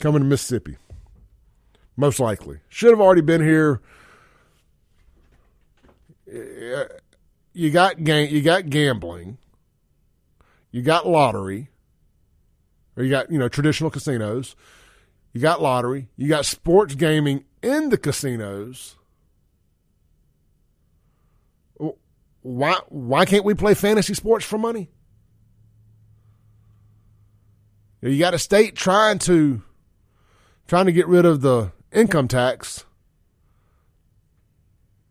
coming to Mississippi. Most likely. Should have already been here. You got you got gambling. You got lottery. Or you got, you know, traditional casinos. You got lottery. You got sports gaming in the casinos. Why why can't we play fantasy sports for money? You got a state trying to trying to get rid of the income tax.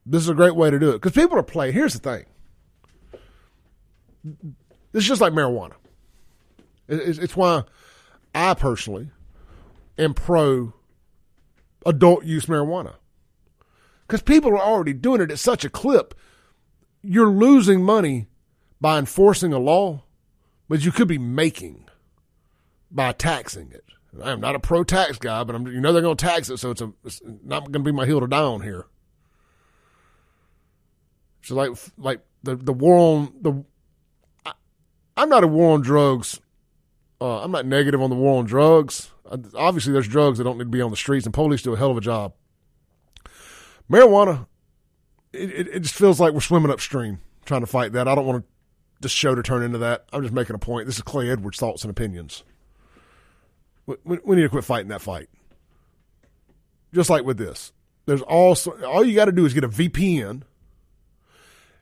This is a great way to do it because people are playing. Here's the thing. Is just like marijuana. It's why I personally am pro adult use marijuana because people are already doing it at such a clip. You're losing money by enforcing a law, but you could be making by taxing it. I'm not a pro tax guy, but I'm, you know they're going to tax it, so it's, a, it's not going to be my hill to die on here. So like like the the war on the I, am not a war on drugs. Uh, I'm not negative on the war on drugs. Uh, obviously, there's drugs that don't need to be on the streets, and police do a hell of a job. Marijuana, it, it, it just feels like we're swimming upstream trying to fight that. I don't want to, this show to turn into that. I'm just making a point. This is Clay Edwards' thoughts and opinions. We, we need to quit fighting that fight. Just like with this, there's also all you got to do is get a VPN,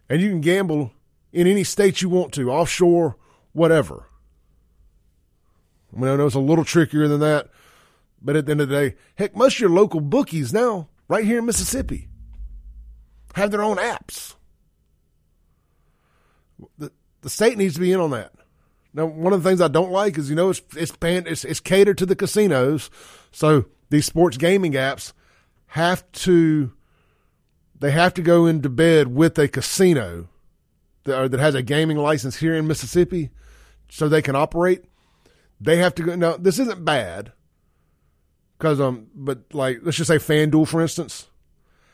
and you can gamble in any state you want to, offshore, whatever. I mean, I know it's a little trickier than that, but at the end of the day, heck, most of your local bookies now, right here in Mississippi, have their own apps. The, the state needs to be in on that. Now, one of the things I don't like is, you know, it's it's, it's, it's catered to the casinos, so these sports gaming apps have to they have to go into bed with a casino that, that has a gaming license here in Mississippi, so they can operate. They have to go. Now, this isn't bad because um, but like let's just say FanDuel, for instance,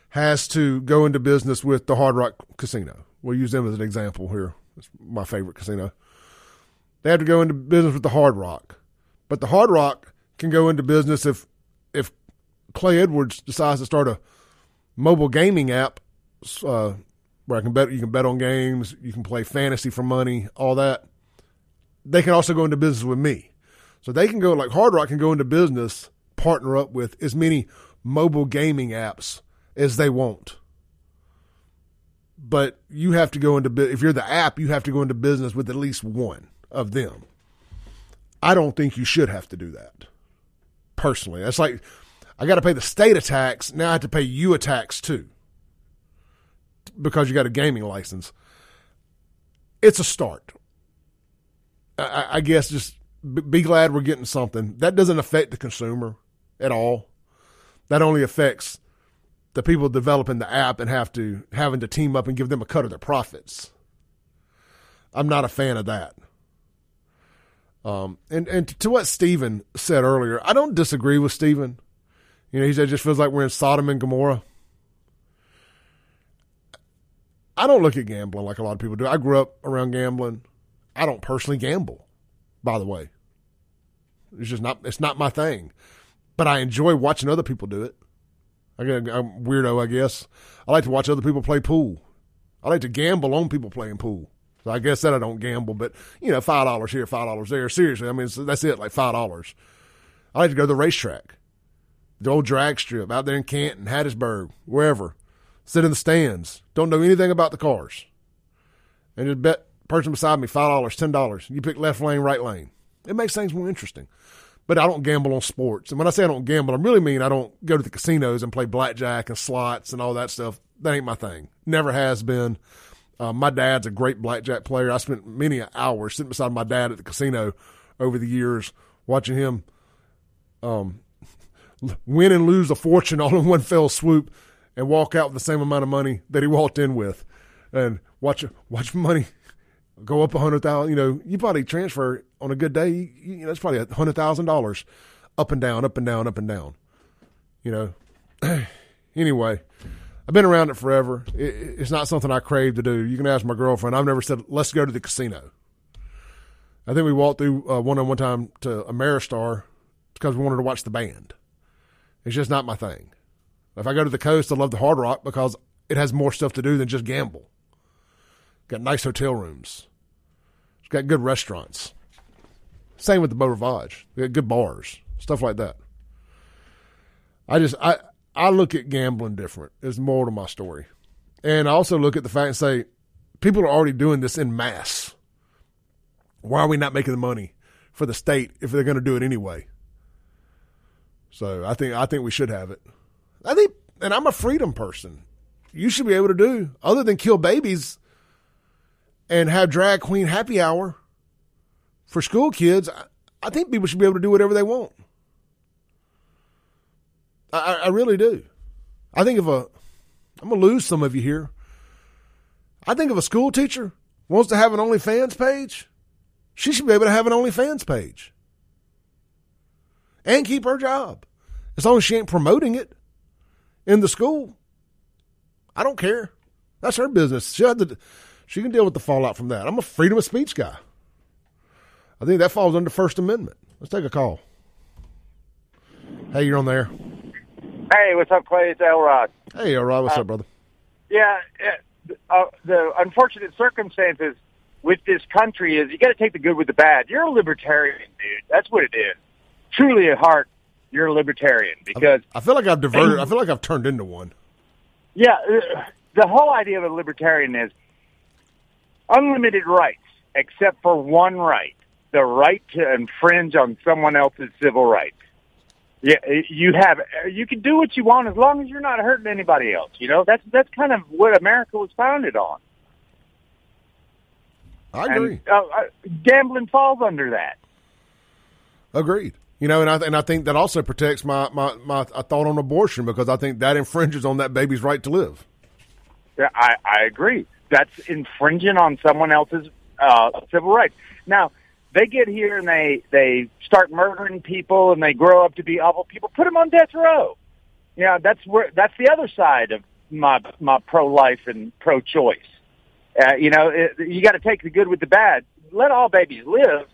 has to go into business with the Hard Rock Casino. We'll use them as an example here. It's my favorite casino. They have to go into business with the Hard Rock, but the Hard Rock can go into business if if Clay Edwards decides to start a mobile gaming app uh, where I can bet you can bet on games, you can play fantasy for money, all that. They can also go into business with me, so they can go like Hard Rock can go into business, partner up with as many mobile gaming apps as they want. But you have to go into if you're the app, you have to go into business with at least one of them. I don't think you should have to do that. Personally, that's like I got to pay the state a tax. Now I have to pay you a tax too because you got a gaming license. It's a start. I, I guess just be glad we're getting something. That doesn't affect the consumer at all. That only affects the people developing the app and have to having to team up and give them a cut of their profits. I'm not a fan of that. Um, and, and to what Stephen said earlier, I don't disagree with Stephen. You know, he said it just feels like we're in Sodom and Gomorrah. I don't look at gambling like a lot of people do. I grew up around gambling. I don't personally gamble, by the way. It's just not it's not my thing. But I enjoy watching other people do it. I am weirdo, I guess. I like to watch other people play pool. I like to gamble on people playing pool. So I guess that I don't gamble, but you know, five dollars here, five dollars there. Seriously, I mean, that's it, like five dollars. I like to go to the racetrack, the old drag strip out there in Canton, Hattiesburg, wherever. Sit in the stands. Don't know anything about the cars, and just bet person beside me five dollars, ten dollars. You pick left lane, right lane. It makes things more interesting. But I don't gamble on sports, and when I say I don't gamble, I really mean I don't go to the casinos and play blackjack and slots and all that stuff. That ain't my thing. Never has been. Uh, my dad's a great blackjack player. I spent many hours sitting beside my dad at the casino over the years, watching him um, win and lose a fortune all in one fell swoop, and walk out with the same amount of money that he walked in with, and watch watch money go up a hundred thousand. You know, you probably transfer on a good day. You, you know, it's probably a hundred thousand dollars, up and down, up and down, up and down. You know. anyway, I've been around it forever. It, it's not something I crave to do. You can ask my girlfriend. I've never said, let's go to the casino. I think we walked through uh, one on one time to Ameristar because we wanted to watch the band. It's just not my thing. If I go to the coast, I love the Hard Rock because it has more stuff to do than just gamble. Got nice hotel rooms. It's got good restaurants. Same with the Beau Rivage. Got good bars, stuff like that. I just I I look at gambling different. There's more to my story, and I also look at the fact and say people are already doing this in mass. Why are we not making the money for the state if they're going to do it anyway? So I think I think we should have it. I think, and I'm a freedom person. You should be able to do other than kill babies and have drag queen happy hour for school kids. I think people should be able to do whatever they want. I, I really do. I think if a, I'm gonna lose some of you here. I think if a school teacher wants to have an OnlyFans page, she should be able to have an OnlyFans page and keep her job as long as she ain't promoting it in the school. I don't care. That's her business. She, to, she can deal with the fallout from that. I'm a freedom of speech guy. I think that falls under First Amendment. Let's take a call. Hey, you're on there. Hey, what's up, Clay? It's Elrod. Hey, Elrod. What's uh, up, brother? Yeah, uh, the unfortunate circumstances with this country is you got to take the good with the bad. You're a libertarian, dude. That's what it is. Truly at heart, you're a libertarian because I, I feel like I've diverted. I feel like I've turned into one. Yeah, uh, the whole idea of a libertarian is unlimited rights, except for one right: the right to infringe on someone else's civil rights. Yeah, you have you can do what you want as long as you're not hurting anybody else. You know that's that's kind of what America was founded on. I agree. And, uh, gambling falls under that. Agreed. You know, and I and I think that also protects my my my thought on abortion because I think that infringes on that baby's right to live. Yeah, I I agree. That's infringing on someone else's uh, civil rights. Now they get here and they they start murdering people and they grow up to be awful people. Put them on death row. You know, that's where that's the other side of my my pro life and pro choice. Uh, you know, it, you got to take the good with the bad. Let all babies live,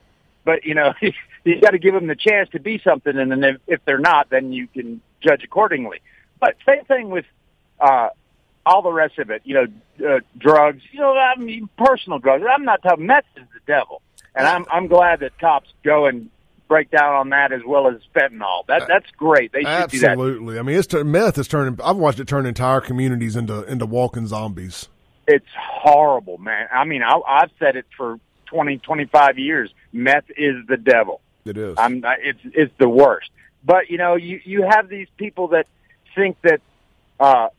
but you know, you got to give them the chance to be something, and then if, if they're not, then you can judge accordingly. But same thing with uh, all the rest of it. You know, uh, drugs. You know, I mean, personal drugs. I'm not talking meth is the devil, and I'm I'm glad that cops go and break down on that as well as fentanyl. That that's great. They should absolutely. do that. I mean, it's meth is turning. I've watched it turn entire communities into into walking zombies. It's horrible, man. I mean, I, I've said it for 20, 25 years. Meth is the devil. It is. I'm. It's it's the worst. But you know, you you have these people that think that, uh,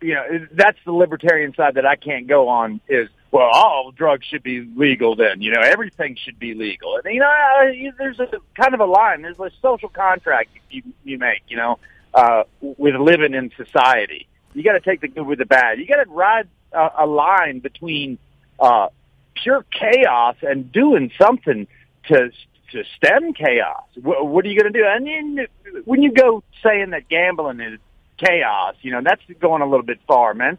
you know, that's the libertarian side that I can't go on. Is well, all drugs should be legal. Then you know, everything should be legal. And you know, there's a kind of a line. There's a social contract you you make. You know, uh, with living in society, you got to take the good with the bad. You got to ride a, a line between uh, pure chaos and doing something to to stem chaos. What, what are you going to do? And then when you go saying that gambling is chaos, you know that's going a little bit far, man.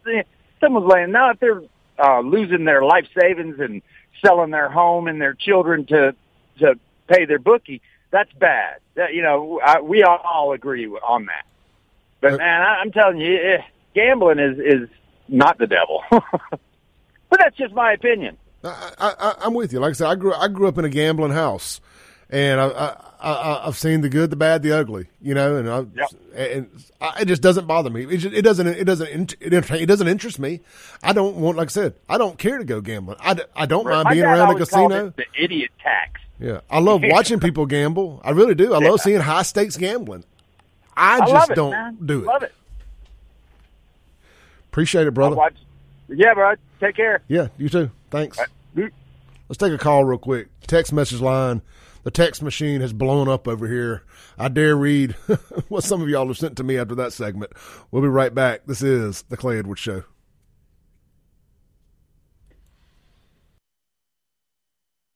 Someone's laying now if they're uh, losing their life savings and selling their home and their children to to pay their bookie. That's bad. That, you know, I, we all agree on that. But man, I, I'm telling you, eh, gambling is is not the devil. but that's just my opinion. I, I, I'm with you. Like I said, I grew I grew up in a gambling house, and I, I, have seen the good, the bad, the ugly. You know, and I, yep. and I, it just doesn't bother me. It, just, it doesn't it doesn't it, doesn't interest me. I don't want, like I said, I don't care to go gambling. I, I don't right. mind being around a casino. the idiot tax. Yeah, I love watching people gamble. I really do. I love seeing high stakes gambling. I, I just it, don't man. do it. Love it. Appreciate it, brother. Yeah, bro. Take care. Yeah, you too. Thanks. Let's take a call real quick. Text message line. The text machine has blown up over here. I dare read what some of y'all have sent to me after that segment. We'll be right back. This is The Clay Edwards Show.